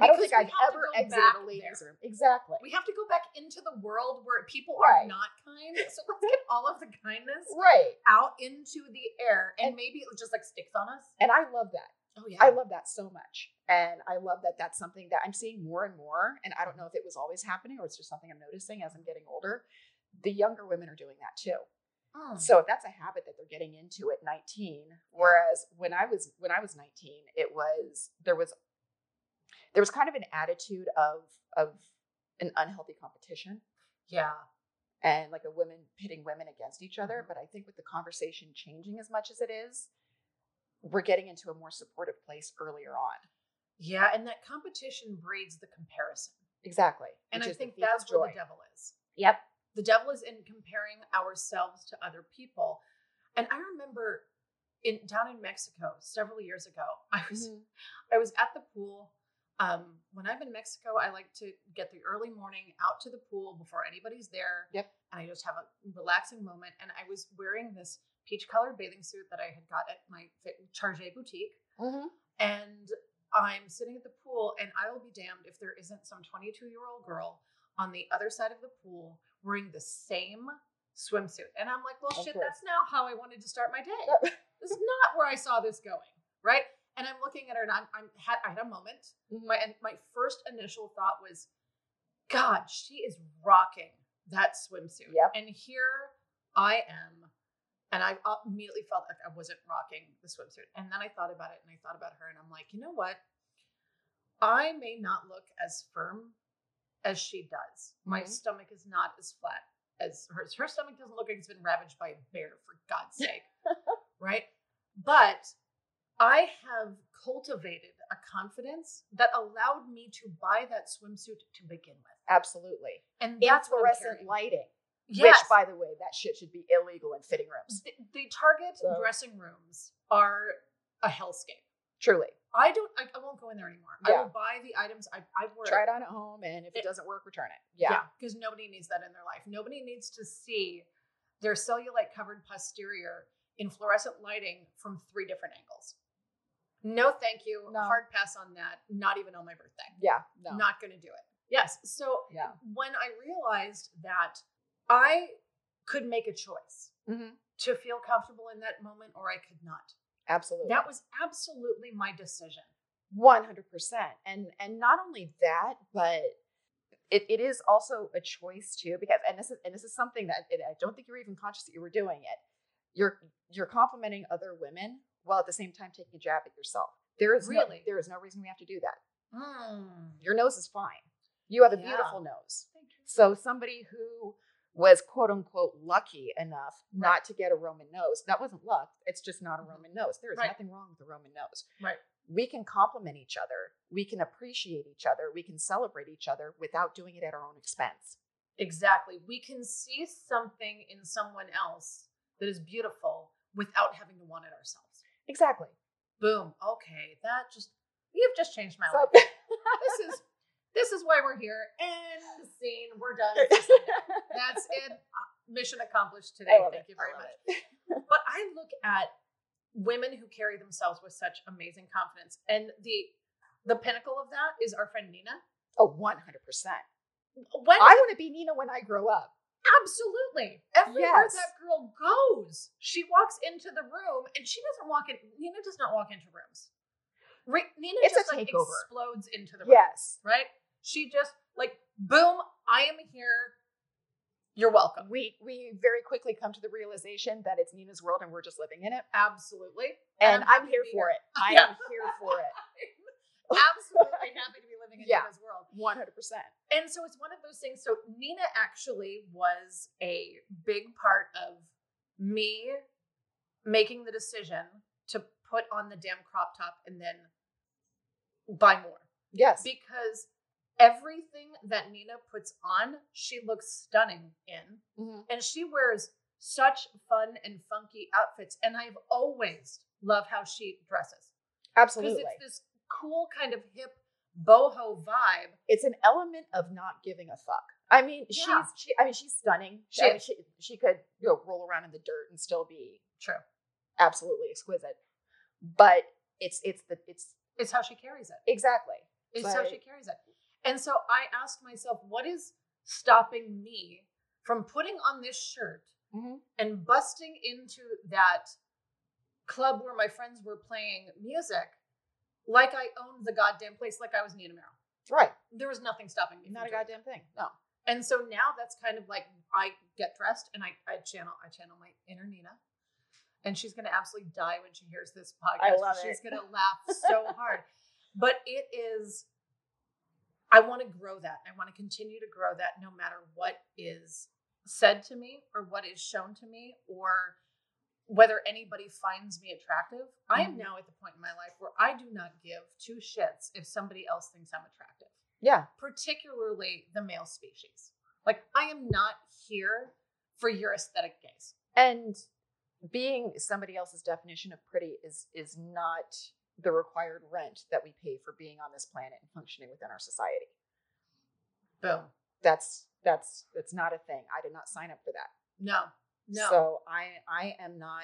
Right. I don't think I've ever exited a ladies' there. room. Exactly. We have to go back into the world where people Right. are not kind. So let's get all of the kindness right. out into the air and, And- maybe it just like sticks on us. And I love that. Oh yeah. I love that so much. And I love that that's something that I'm seeing more and more. And I don't know if it was always happening or it's just something I'm noticing as I'm getting older. The younger women are doing that too. Mm. So that's a habit that they're getting into at 19. Whereas when I was when I was 19, it was there was there was kind of an attitude of of an unhealthy competition yeah. and like a women pitting women against each other. Mhm. But I think with the conversation changing as much as it is, we're getting into a more supportive place earlier on. Yeah. And that competition breeds the comparison. Exactly. And I the think that's where the devil is. Yep. the devil is in comparing ourselves to other people and i remember in down in mexico several years ago i was Mhm. i was at the pool um, when i'm in mexico i like to get the early morning out to the pool before anybody's there Yep. and i just have a relaxing moment and i was wearing this peach colored bathing suit that i had got at my charge boutique Mhm. and I'm sitting at the pool, and I will be damned if there isn't some 22 year old girl on the other side of the pool wearing the same swimsuit. And I'm like, well, Of shit, course. that's now how I wanted to start my day. This is not where I saw this going, right? And I'm looking at her, and I'm, I'm had, I had a moment. Mhm. My and my first initial thought was, God, she is rocking that swimsuit. Yep. And here I am. And I immediately felt like I wasn't rocking the swimsuit. And then I thought about it and I thought about her and I'm like, you know what? I may not look as firm as she does. My Mhm. stomach is not as flat as hers. Her stomach doesn't look like it's been ravaged by a bear, for God's sake. right? But I have cultivated a confidence that allowed me to buy that swimsuit to begin with. Absolutely. And that's Fluorescent lighting. Yes. Which, by the way, that shit should be illegal in fitting rooms. the, the Target So- dressing rooms are a hellscape. Truly. I don't. I, I won't go in there anymore. I will buy the items. I I wore Try it on at home, and if it, It- doesn't work, return it. Yeah. because nobody needs that in their life. Nobody needs to see their cellulite covered posterior in fluorescent lighting from three different angles. No, thank you. No. Hard pass on that. Not even on my birthday. Yeah. No. Not going to do it. Yes. So yeah. when I realized that I could make a choice Mhm. to feel comfortable in that moment or I could not, Absolutely. that was absolutely my decision. One hundred percent, and and not only that, but it, it is also a choice too. Because and this is and this is something that I don't think you're even conscious that you were doing it. You're you're complimenting other women while at the same time taking a jab at yourself. There is no, Really? there is no reason we have to do that. Mm. Your nose is fine. You have a Yeah. beautiful nose. So somebody who was quote unquote lucky enough not to get a Roman nose, that wasn't luck. It's just not a Mhm. Roman nose. There is Right. nothing wrong with a Roman nose. Right. We can compliment each other. We can appreciate each other. We can celebrate each other without doing it at our own expense. Exactly. We can see something in someone else that is beautiful without having to want it ourselves. Exactly. Boom. Okay. That just you've just changed my So, life. This is this is why we're here. End scene. We're done. That's it. Uh, Mission accomplished today. Thank it. you very much. it. But I look at women who carry themselves with such amazing confidence, and the the pinnacle of that is our friend Nina. Oh, 100%. When I want to be Nina when I grow up. Absolutely. Everywhere Yes. that girl goes, she walks into the room and she doesn't walk in. Nina does not walk into rooms. Re- Nina It's just like takeover. explodes into the room. Yes. Right? She just like, boom, I am here. You're welcome. We we very quickly come to the realization that it's Nina's world and we're just living in it. Absolutely. And, I'm I'm, happy here for it. I Yeah. am here for it. Absolutely happy to be living in Yeah. Nina's world. 100%. And so it's one of those things. So Nina actually was a big part of me making the decision to put on the damn crop top and then buy more. Yes. Because everything that Nina puts on, she looks stunning in. Mhm. And she wears such fun and funky outfits. And I've always loved how she dresses. Absolutely. Because it's this cool kind of hip boho vibe. it's an element of not giving a fuck. I mean, Yeah. she's she. I mean, she's stunning. She I mean, she she could you know roll around in the dirt and still be True. absolutely exquisite. But it's it's the it's It's how she carries it. exactly It's how she carries it. And so I asked myself, what is stopping me from putting on this shirt Mhm. and busting into that club where my friends were playing music like I owned the goddamn place, like I was Nina Merrill. right. There was nothing stopping me. Not a doing goddamn thing. No. And so now that's kind of like I get dressed and I, I channel I channel my inner Nina. And she's gonna absolutely die when she hears this podcast. I love she's it. gonna laugh so hard. But it is I want to grow that. I want to continue to grow that no matter what is said to me or what is shown to me or whether anybody finds me attractive. I am Mhm. now at the point in my life where I do not give two shits if somebody else thinks I'm attractive, Yeah. particularly the male species. Like, I am not here for your aesthetic gaze. And being somebody else's definition of pretty is is not the required rent that we pay for being on this planet and functioning within our society. Boom. That's that's that's not a thing. I did not sign up for that. No, no. So I I am not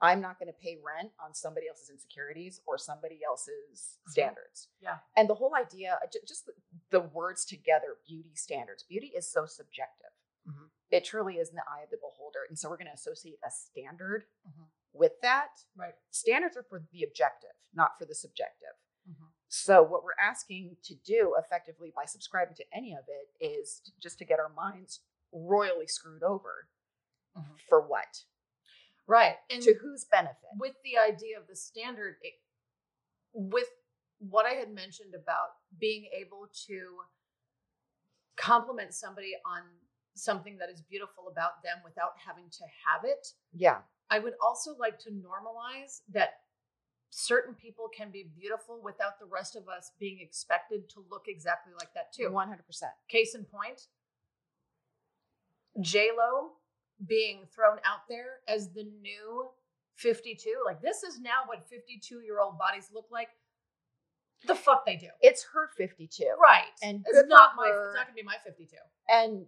I'm not going to pay rent on somebody else's insecurities or somebody else's standards. Mm-hmm. Yeah. And the whole idea, just the, words together, beauty standards. Beauty is so subjective. Mhm. It truly is in the eye of the beholder. And so we're going to associate a standard Mhm. with that. right. Standards are for the objective, not for the subjective. Mhm. So what we're asking to do effectively by subscribing to any of it is just to get our minds royally screwed over. Mhm. For what? Right. And To whose benefit? with the idea of the standard, it, with what I had mentioned about being able to compliment somebody on something that is beautiful about them without having to have it, Yeah. I would also like to normalize that certain people can be beautiful without the rest of us being expected to look exactly like that too. 100%. Case in point, J Lo being thrown out there as the new 52. Like this is now what 52 year old bodies look like. The fuck they do. It's her 52. Right. And it's not my her. it's not gonna be my 52. And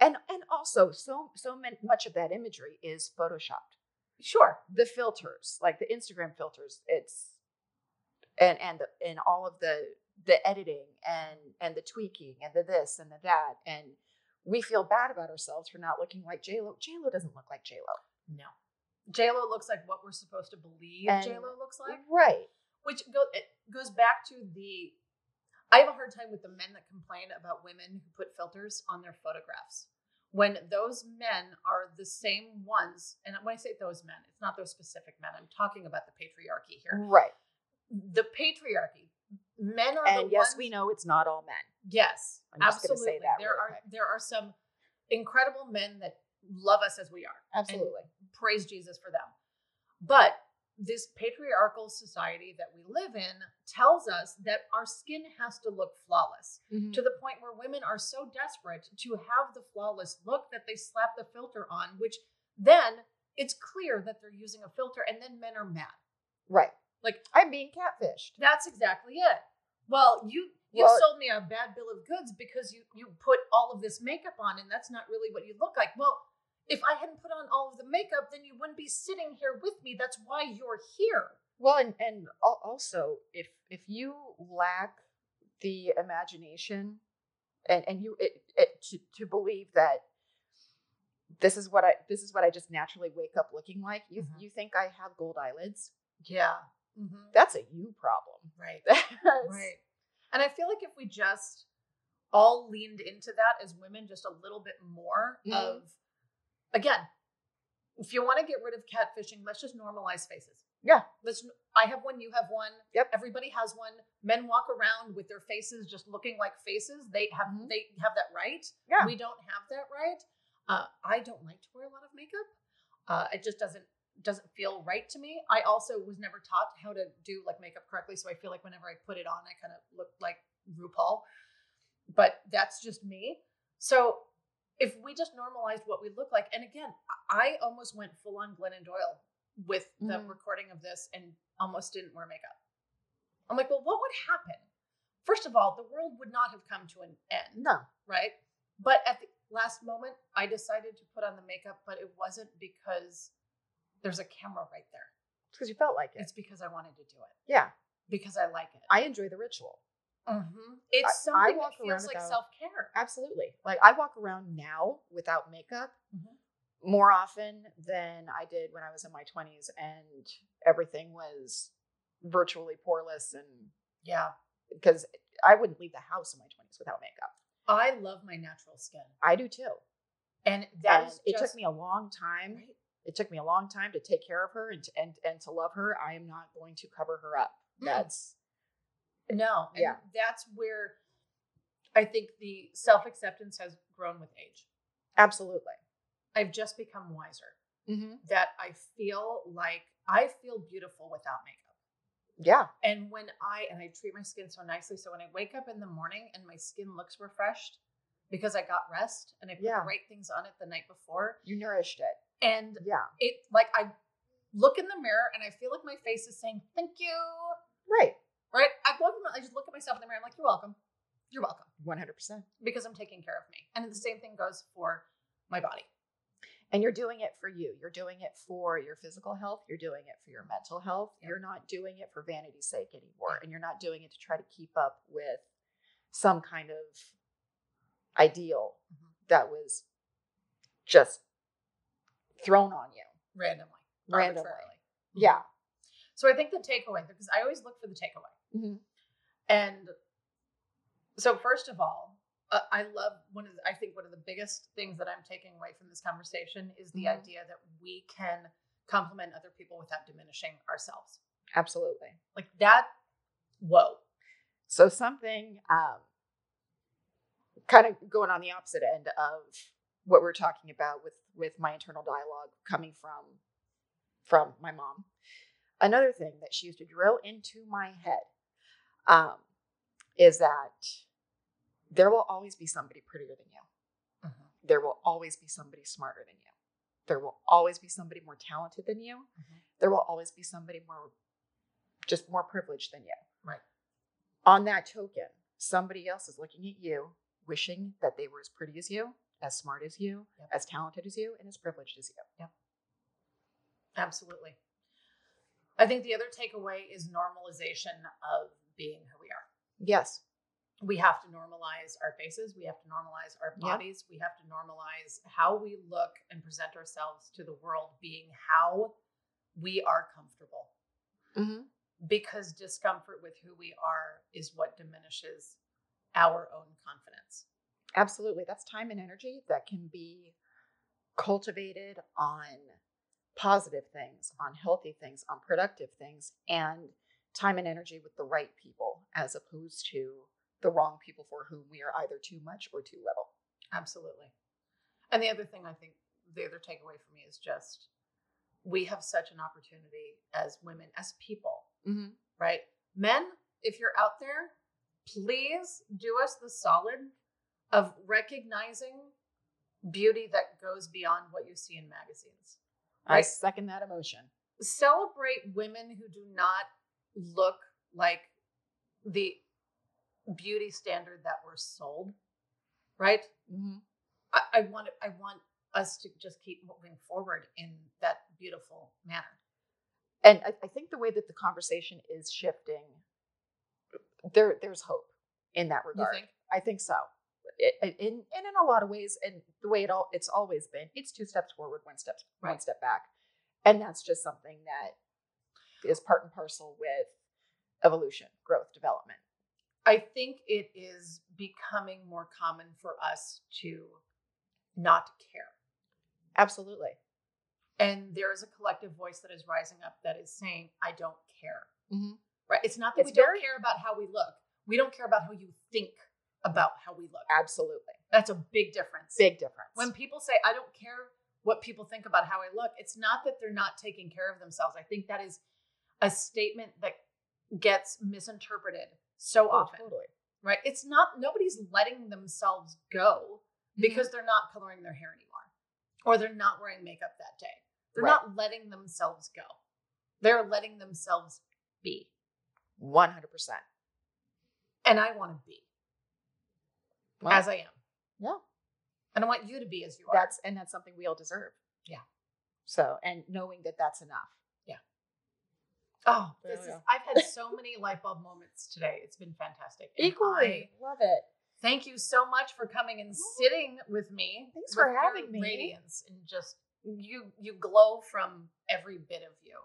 and and also so so much of that imagery is photoshopped. Sure. The filters, like the Instagram filters, it's and and the, and all of the the editing and and the tweaking and the this and the that and we feel bad about ourselves for not looking like J Lo. J Lo doesn't look like J Lo. No. J Lo looks like what we're supposed to believe J Lo looks like. Right. which go, it goes back to the i have a hard time with the men that complain about women who put filters on their photographs when those men are the same ones and when i say those men it's not those specific men i'm talking about the patriarchy here Right. the patriarchy men are And the yes, ones, we know it's not all men. yes I'm absolutely say that there really are quick. there are some incredible men that love us as we are Absolutely. praise jesus for them but this patriarchal society that we live in tells us that our skin has to look flawless Mhm. to the point where women are so desperate to have the flawless look that they slap the filter on, which then it's clear that they're using a filter, and then men are mad. Right. Like I'm being catfished. that's exactly it. Well, you you Well- sold me a bad bill of goods because you you put all of this makeup on, and that's not really what you look like. Well, if I hadn't put on all of the makeup, then you wouldn't be sitting here with me. That's why you're here. Well, and and also if if you lack the imagination and and you it, it, to to believe that this is what I this is what I just naturally wake up looking like, you Mhm. you think I have gold eyelids? Yeah. Mm-hmm. That's a you problem. Right. Right. And I feel like if we just all leaned into that as women just a little bit more Mhm. of again, if you want to get rid of catfishing, let's just normalize faces. Yeah. Let's I have one, you have one. Yep. Everybody has one. Men walk around with their faces just looking like faces. They have Mhm. they have that right. Yeah. We don't have that right. Uh, I don't like to wear a lot of makeup. Uh, it just doesn't doesn't feel right to me. I also was never taught how to do like makeup correctly, so I feel like whenever I put it on, I kind of look like RuPaul. But that's just me. So if we just normalized what we look like, and again, I almost went full on Glennon Doyle with the Mhm. recording of this and almost didn't wear makeup. I'm like, well, what would happen? First of all, the world would not have come to an end no. right? But at the last moment, I decided to put on the makeup, but it wasn't because there's a camera right there. It's because you felt like it. It's because I wanted to do it yeah. because I like it. I enjoy the ritual. Mm-hmm. It's I- I something walk that feels like self care. Absolutely. Like I walk around now without makeup Mhm. more often than I did when I was in my 20s and everything was virtually poreless and Yeah, because I wouldn't leave the house in my 20s without makeup. I love my natural skin, I do too. and that and is it just, took me a long time. Right. It took me a long time to take care of her and to, and, and to love her. I am not going to cover her up. Mm. That's No, and Yeah. that's where I think the self acceptance has grown with age. absolutely. I've just become wiser Mm-hmm. that I feel like I feel beautiful without makeup. Yeah. And when I and I treat my skin so nicely, so when I wake up in the morning and my skin looks refreshed because I got rest and I put Yeah. the right things on it the night before, You nourished it. And Yeah. it like I look in the mirror and I feel like my face is saying thank you. Right. Right? I and I just look at myself in the mirror. I'm like, you're welcome. You're welcome 100%. because I'm taking care of me. And the same thing goes for my body. And you're doing it for you. You're doing it for your physical health. You're doing it for your mental health. You're not doing it for vanity's sake anymore. And you're not doing it to try to keep up with some kind of ideal Mhm. that was just thrown on you. randomly, Randomly. arbitrarily. Yeah. So I think the takeaway, because I always look for the takeaway. Mhm. And so, first of all, uh, I love one of the, I think one of the biggest things that I'm taking away from this conversation is the Mhm. idea that we can compliment other people without diminishing ourselves. Absolutely. Like that, whoa. So something um, kind of going on the opposite end of what we're talking about with with my internal dialogue coming from from my mom. Another thing that she used to drill into my head um, is that there will always be somebody prettier than you. There will always be somebody smarter than you. There will always be somebody more talented than you. Mhm. There will always be somebody more, just more privileged than you. Right. On that token, somebody else is looking at you, wishing that they were as pretty as you, as smart as you, Yep. as talented as you, and as privileged as you. Yep. Absolutely. I think the other takeaway is normalization of being who we are. Yes. We have to normalize our faces. We have to normalize our Yep. bodies. We have to normalize how we look and present ourselves to the world being how we are comfortable. Mm-hmm. Because discomfort with who we are is what diminishes our own confidence. Absolutely. That's time and energy that can be cultivated on positive things, on healthy things, on productive things, and time and energy with the right people as opposed to the wrong people for whom we are either too much or too little. Absolutely. And the other thing I think the other takeaway for me is just we have such an opportunity as women, as people, Mm-hmm. right? Men, if you're out there, please do us the solid of recognizing beauty that goes beyond what you see in magazines. I second that emotion. Celebrate women who do not look like the beauty standard that we're sold, right? Mm-hmm. I, I want I want us to just keep moving forward in that beautiful manner. And I, I think the way that the conversation is shifting, there there's hope in that You regard. think? I think so. In and in a lot of ways, and the way it all it's always been, it's two steps forward, one step one step back, and that's just something that is part and parcel with evolution, growth, development. I think it is becoming more common for us to not care. Absolutely. And there is a collective voice that is rising up that is saying, I don't care. Mhm. Right? It's not that It's we very- don't care about how we look. We don't care about how you think about how we look. Absolutely. That's a big difference. Big difference. When people say, I don't care what people think about how I look, it's not that they're not taking care of themselves. I think that is a statement that gets misinterpreted so oh, often, totally. right? It's not, nobody's letting themselves go Mm-hmm. because they're not coloring their hair anymore or they're not wearing makeup that day. They're Right. not letting themselves go. They're letting themselves be. One hundred percent. And I want to be as I am. yeah. And I want you to be as you are. That's and that's something we all deserve. Yeah. So and knowing that that's enough. Yeah. Oh, There this is, go. I've had so many light bulb moments today. It's been fantastic. And I love it. thank you so much for coming and sitting with me. Thanks with for having me. Radiance and just you you glow from every bit of you.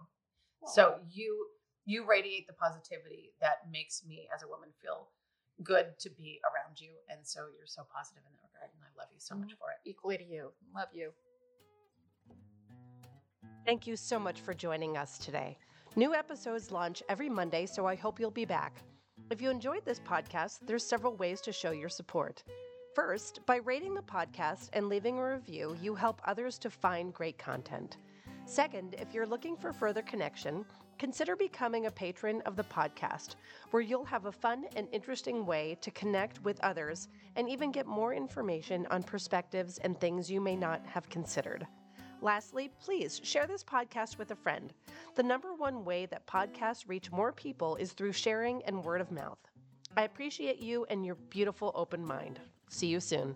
So you you radiate the positivity that makes me as a woman feel good to be around you. And so you're so positive in that regard. And I love you so much mm-hmm. for it. equally to you. Love you. Thank you so much for joining us today. New episodes launch every Monday, so I hope you'll be back. If you enjoyed this podcast, there's several ways to show your support. First, by rating the podcast and leaving a review, you help others to find great content. Second, if you're looking for further connection, consider becoming a patron of the podcast, where you'll have a fun and interesting way to connect with others and even get more information on perspectives and things you may not have considered. Lastly, please share this podcast with a friend. The number one way that podcasts reach more people is through sharing and word of mouth. I appreciate you and your beautiful open mind. See you soon.